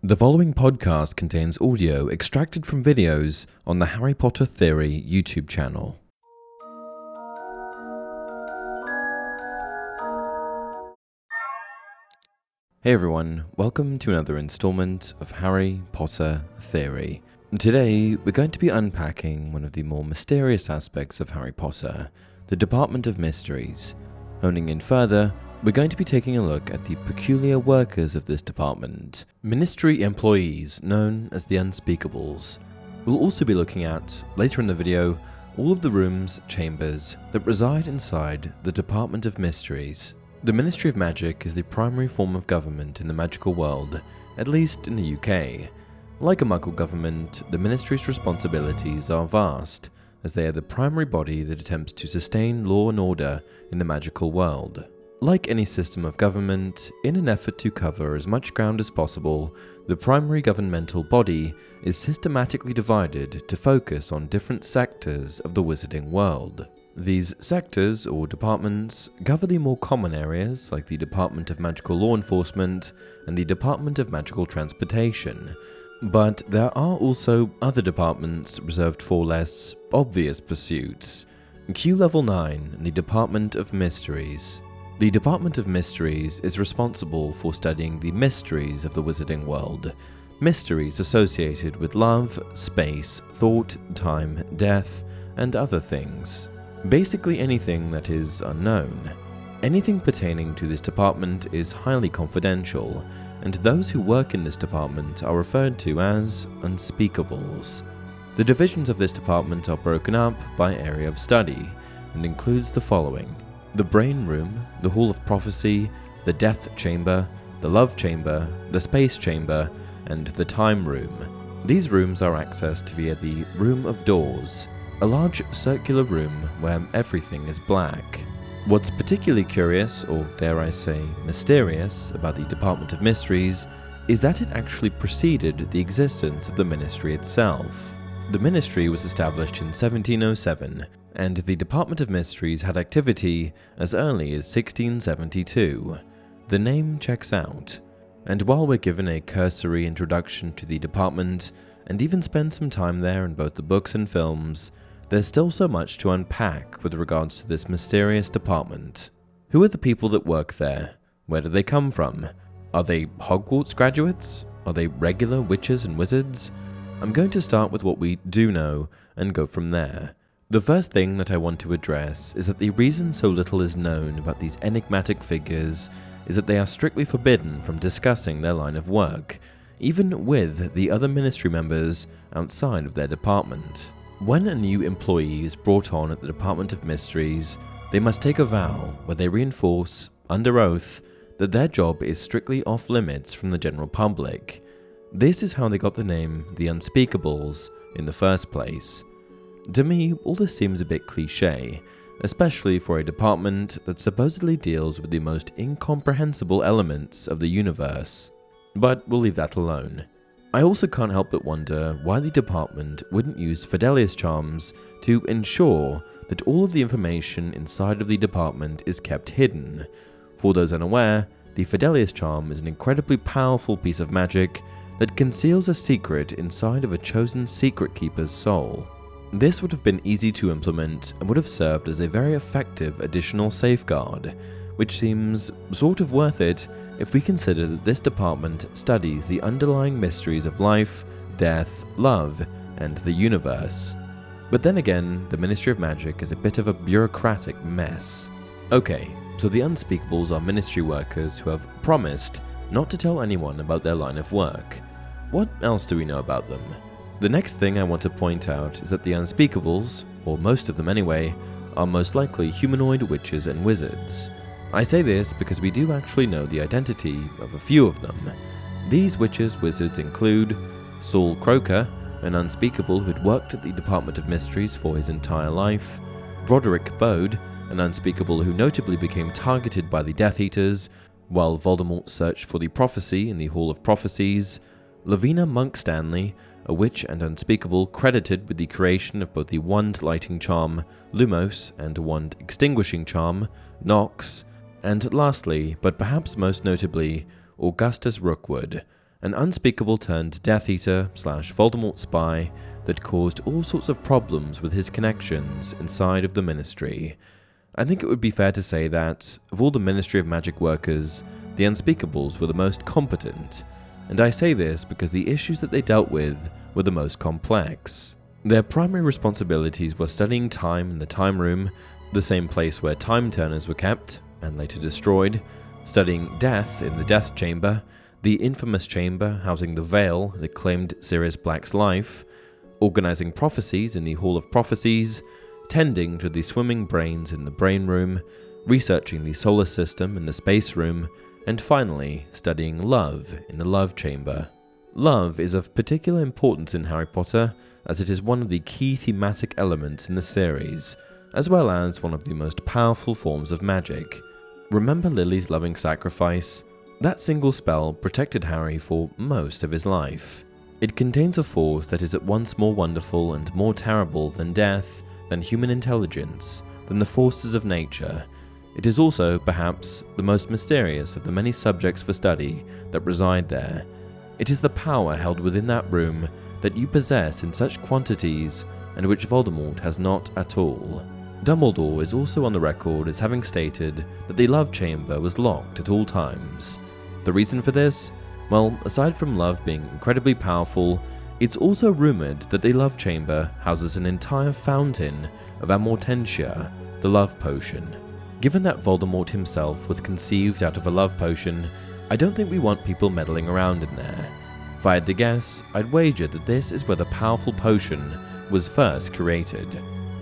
The following podcast contains audio extracted from videos on the Harry Potter Theory YouTube channel. Hey everyone, welcome to another installment of Harry Potter Theory. Today, we're going to be unpacking one of the more mysterious aspects of Harry Potter, the Department of Mysteries. Honing in further, we're going to be taking a look at the peculiar workers of this department, ministry employees known as the Unspeakables. We'll also be looking at, later in the video, all of the rooms, chambers that reside inside the Department of Mysteries. The Ministry of Magic is the primary form of government in the magical world, at least in the UK. Like a Muggle government, the Ministry's responsibilities are vast, as they are the primary body that attempts to sustain law and order in the magical world. Like any system of government, in an effort to cover as much ground as possible, the primary governmental body is systematically divided to focus on different sectors of the wizarding world. These sectors, or departments, cover the more common areas like the Department of Magical Law Enforcement and the Department of Magical Transportation. But there are also other departments reserved for less obvious pursuits. Q Level 9 the Department of Mysteries. The Department of Mysteries is responsible for studying the mysteries of the wizarding world, mysteries associated with love, space, thought, time, death, and other things. Basically, anything that is unknown. Anything pertaining to this department is highly confidential, and those who work in this department are referred to as unspeakables. The divisions of this department are broken up by area of study and includes the following the Brain Room, the Hall of Prophecy, the Death Chamber, the Love Chamber, the Space Chamber, and the Time Room. These rooms are accessed via the Room of Doors, a large circular room where everything is black. What's particularly curious, or dare I say mysterious, about the Department of Mysteries is that it actually preceded the existence of the ministry itself. The ministry was established in 1707 and the Department of Mysteries had activity as early as 1672. The name checks out, and while we're given a cursory introduction to the department and even spend some time there in both the books and films, there's still so much to unpack with regards to this mysterious department. Who are the people that work there? Where do they come from? Are they Hogwarts graduates? Are they regular witches and wizards? I'm going to start with what we do know and go from there. The first thing that I want to address is that the reason so little is known about these enigmatic figures is that they are strictly forbidden from discussing their line of work, even with the other ministry members outside of their department. When a new employee is brought on at the Department of Mysteries, they must take a vow where they reinforce, under oath, that their job is strictly off limits from the general public. This is how they got the name the Unspeakables in the first place. To me, all this seems a bit cliche, especially for a department that supposedly deals with the most incomprehensible elements of the universe. But we'll leave that alone. I also can't help but wonder why the department wouldn't use Fidelius charms to ensure that all of the information inside of the department is kept hidden. For those unaware, the Fidelius charm is an incredibly powerful piece of magic that conceals a secret inside of a chosen secret keeper's soul. This would have been easy to implement and would have served as a very effective additional safeguard, which seems sort of worth it if we consider that this department studies the underlying mysteries of life, death, love, and the universe. But then again, the Ministry of Magic is a bit of a bureaucratic mess. Okay, so the Unspeakables are ministry workers who have promised not to tell anyone about their line of work. What else do we know about them? The next thing I want to point out is that the Unspeakables, or most of them anyway, are most likely humanoid witches and wizards. I say this because we do actually know the identity of a few of them. These witches wizards include Saul Croker, an unspeakable who had worked at the Department of Mysteries for his entire life, Broderick Bode, an unspeakable who notably became targeted by the Death Eaters while Voldemort searched for the prophecy in the Hall of Prophecies, Levina Monkstanley, a witch and unspeakable credited with the creation of both the wand lighting charm Lumos and wand extinguishing charm Nox, and lastly, but perhaps most notably, Augustus Rookwood, an unspeakable turned Death Eater slash Voldemort spy that caused all sorts of problems with his connections inside of the Ministry. I think it would be fair to say that, of all the Ministry of Magic workers, the Unspeakables were the most competent, and I say this because the issues that they dealt with were the most complex. Their primary responsibilities were studying time in the Time Room, the same place where Time Turners were kept, and later destroyed, studying death in the Death Chamber, the infamous chamber housing the veil that claimed Sirius Black's life, organizing prophecies in the Hall of Prophecies, tending to the swimming brains in the brain room, researching the solar system in the space room, and finally studying love in the love chamber. Love is of particular importance in Harry Potter as it is one of the key thematic elements in the series, as well as one of the most powerful forms of magic. Remember Lily's loving sacrifice? That single spell protected Harry for most of his life. It contains a force that is at once more wonderful and more terrible than death, than human intelligence, than the forces of nature. It is also, perhaps, the most mysterious of the many subjects for study that reside there. It is the power held within that room that you possess in such quantities and which Voldemort has not at all. Dumbledore is also on the record as having stated that the love chamber was locked at all times. The reason for this? Well, aside from love being incredibly powerful, it's also rumored that the love chamber houses an entire fountain of Amortentia, the love potion. Given that Voldemort himself was conceived out of a love potion, I don't think we want people meddling around in there. If I had to guess, I'd wager that this is where the powerful potion was first created.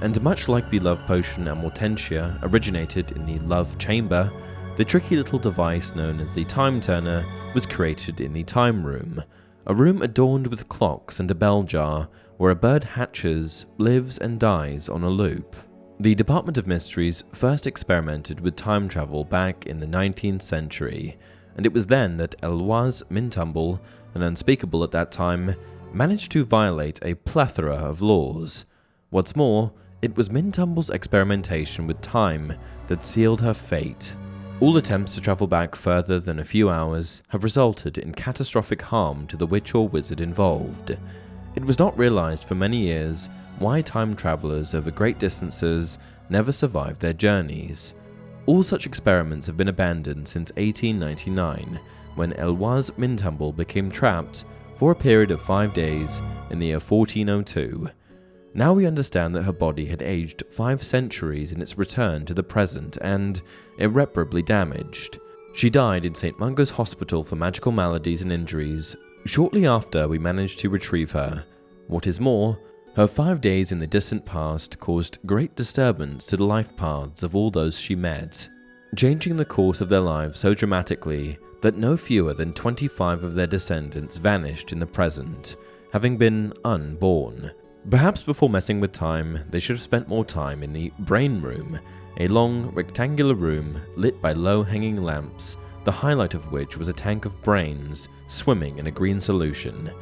And much like the love potion Amortentia originated in the love chamber, the tricky little device known as the Time Turner was created in the Time Room, a room adorned with clocks and a bell jar where a bird hatches, lives, and dies on a loop. The Department of Mysteries first experimented with time travel back in the 19th century, and it was then that Eloise Mintumble, an unspeakable at that time, managed to violate a plethora of laws. What's more, it was Mintumble's experimentation with time that sealed her fate. All attempts to travel back further than a few hours have resulted in catastrophic harm to the witch or wizard involved. It was not realized for many years why time travelers over great distances never survived their journeys. All such experiments have been abandoned since 1899, when Eloise Mintumble became trapped for a period of five days in the year 1402. Now we understand that her body had aged five centuries in its return to the present and irreparably damaged. She died in St. Mungo's Hospital for Magical Maladies and Injuries shortly after we managed to retrieve her. What is more, her five days in the distant past caused great disturbance to the life paths of all those she met, changing the course of their lives so dramatically that no fewer than 25 of their descendants vanished in the present, having been unborn. Perhaps before messing with time, they should have spent more time in the brain room, a long, rectangular room lit by low hanging lamps, the highlight of which was a tank of brains swimming in a green solution.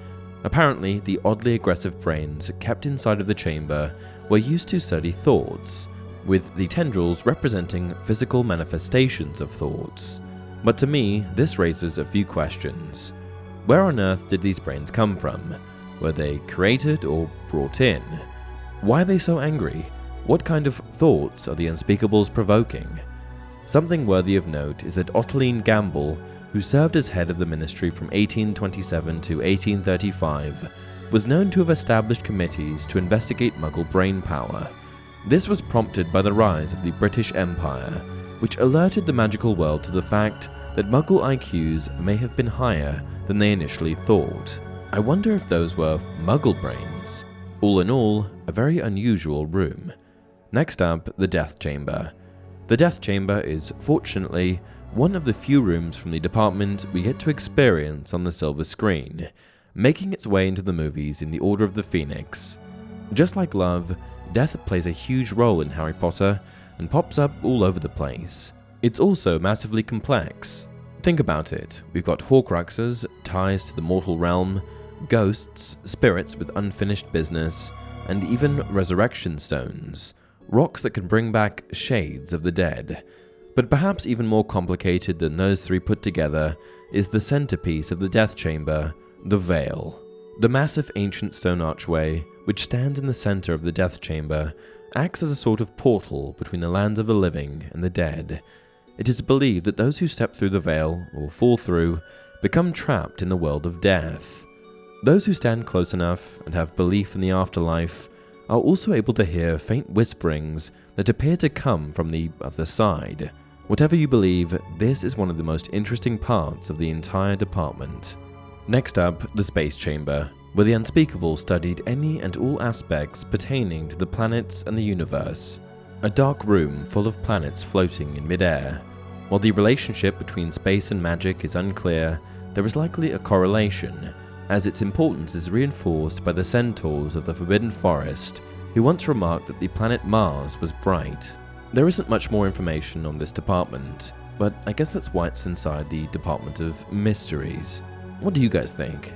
Apparently, the oddly aggressive brains kept inside of the chamber were used to study thoughts, with the tendrils representing physical manifestations of thoughts. But to me, this raises a few questions. Where on earth did these brains come from? Were they created or brought in? Why are they so angry? What kind of thoughts are the unspeakables provoking? Something worthy of note is that Ottaline Gambol, who served as head of the ministry from 1827 to 1835, was known to have established committees to investigate Muggle brain power. This was prompted by the rise of the British Empire, which alerted the magical world to the fact that Muggle IQs may have been higher than they initially thought. I wonder if those were muggle brains. All in all, a very unusual room. Next up, the Death Chamber. The Death Chamber is, fortunately, one of the few rooms from the department we get to experience on the silver screen, making its way into the movies in the Order of the Phoenix. Just like love, death plays a huge role in Harry Potter and pops up all over the place. It's also massively complex. Think about it we've got Horcruxes, ties to the mortal realm, ghosts, spirits with unfinished business, and even resurrection stones, rocks that can bring back shades of the dead. But perhaps even more complicated than those three put together is the centerpiece of the Death Chamber, the Veil. The massive ancient stone archway, which stands in the center of the Death Chamber, acts as a sort of portal between the lands of the living and the dead. It is believed that those who step through the veil, or fall through, become trapped in the world of death. Those who stand close enough and have belief in the afterlife are also able to hear faint whisperings that appear to come from the other side. Whatever you believe, this is one of the most interesting parts of the entire department. Next up, the Space Chamber, where the Unspeakable studied any and all aspects pertaining to the planets and the universe. A dark room full of planets floating in midair. While the relationship between space and magic is unclear, there is likely a correlation, as its importance is reinforced by the centaurs of the Forbidden Forest, who once remarked that the planet Mars was bright there isn't much more information on this department, but I guess that's why it's inside the Department of Mysteries. What do you guys think?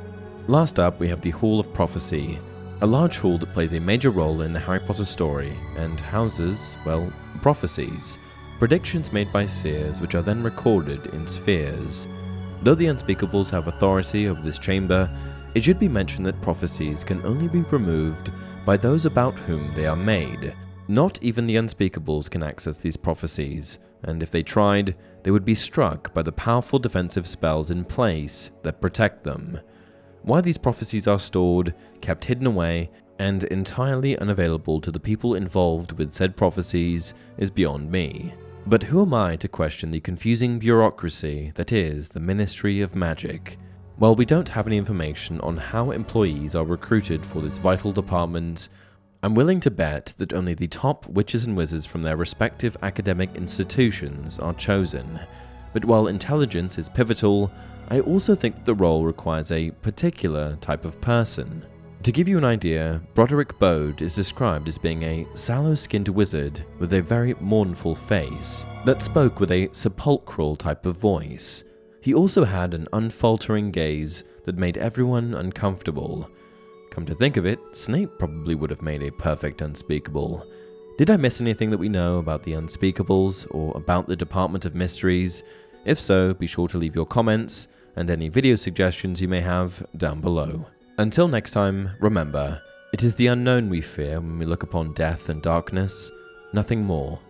Last up, we have the Hall of Prophecy, a large hall that plays a major role in the Harry Potter story and houses, well, prophecies, predictions made by seers which are then recorded in spheres. Though the Unspeakables have authority over this chamber, it should be mentioned that prophecies can only be removed by those about whom they are made, not even the unspeakables can access these prophecies, and if they tried, they would be struck by the powerful defensive spells in place that protect them. Why these prophecies are stored, kept hidden away, and entirely unavailable to the people involved with said prophecies is beyond me. But who am I to question the confusing bureaucracy that is the Ministry of Magic? While we don't have any information on how employees are recruited for this vital department, I'm willing to bet that only the top witches and wizards from their respective academic institutions are chosen. But while intelligence is pivotal, I also think that the role requires a particular type of person. To give you an idea, Broderick Bode is described as being a sallow skinned wizard with a very mournful face that spoke with a sepulchral type of voice. He also had an unfaltering gaze that made everyone uncomfortable Come to think of it, Snape probably would have made a perfect unspeakable. Did I miss anything that we know about the unspeakables or about the Department of Mysteries? If so, be sure to leave your comments and any video suggestions you may have down below. Until next time, remember, it is the unknown we fear when we look upon death and darkness, nothing more.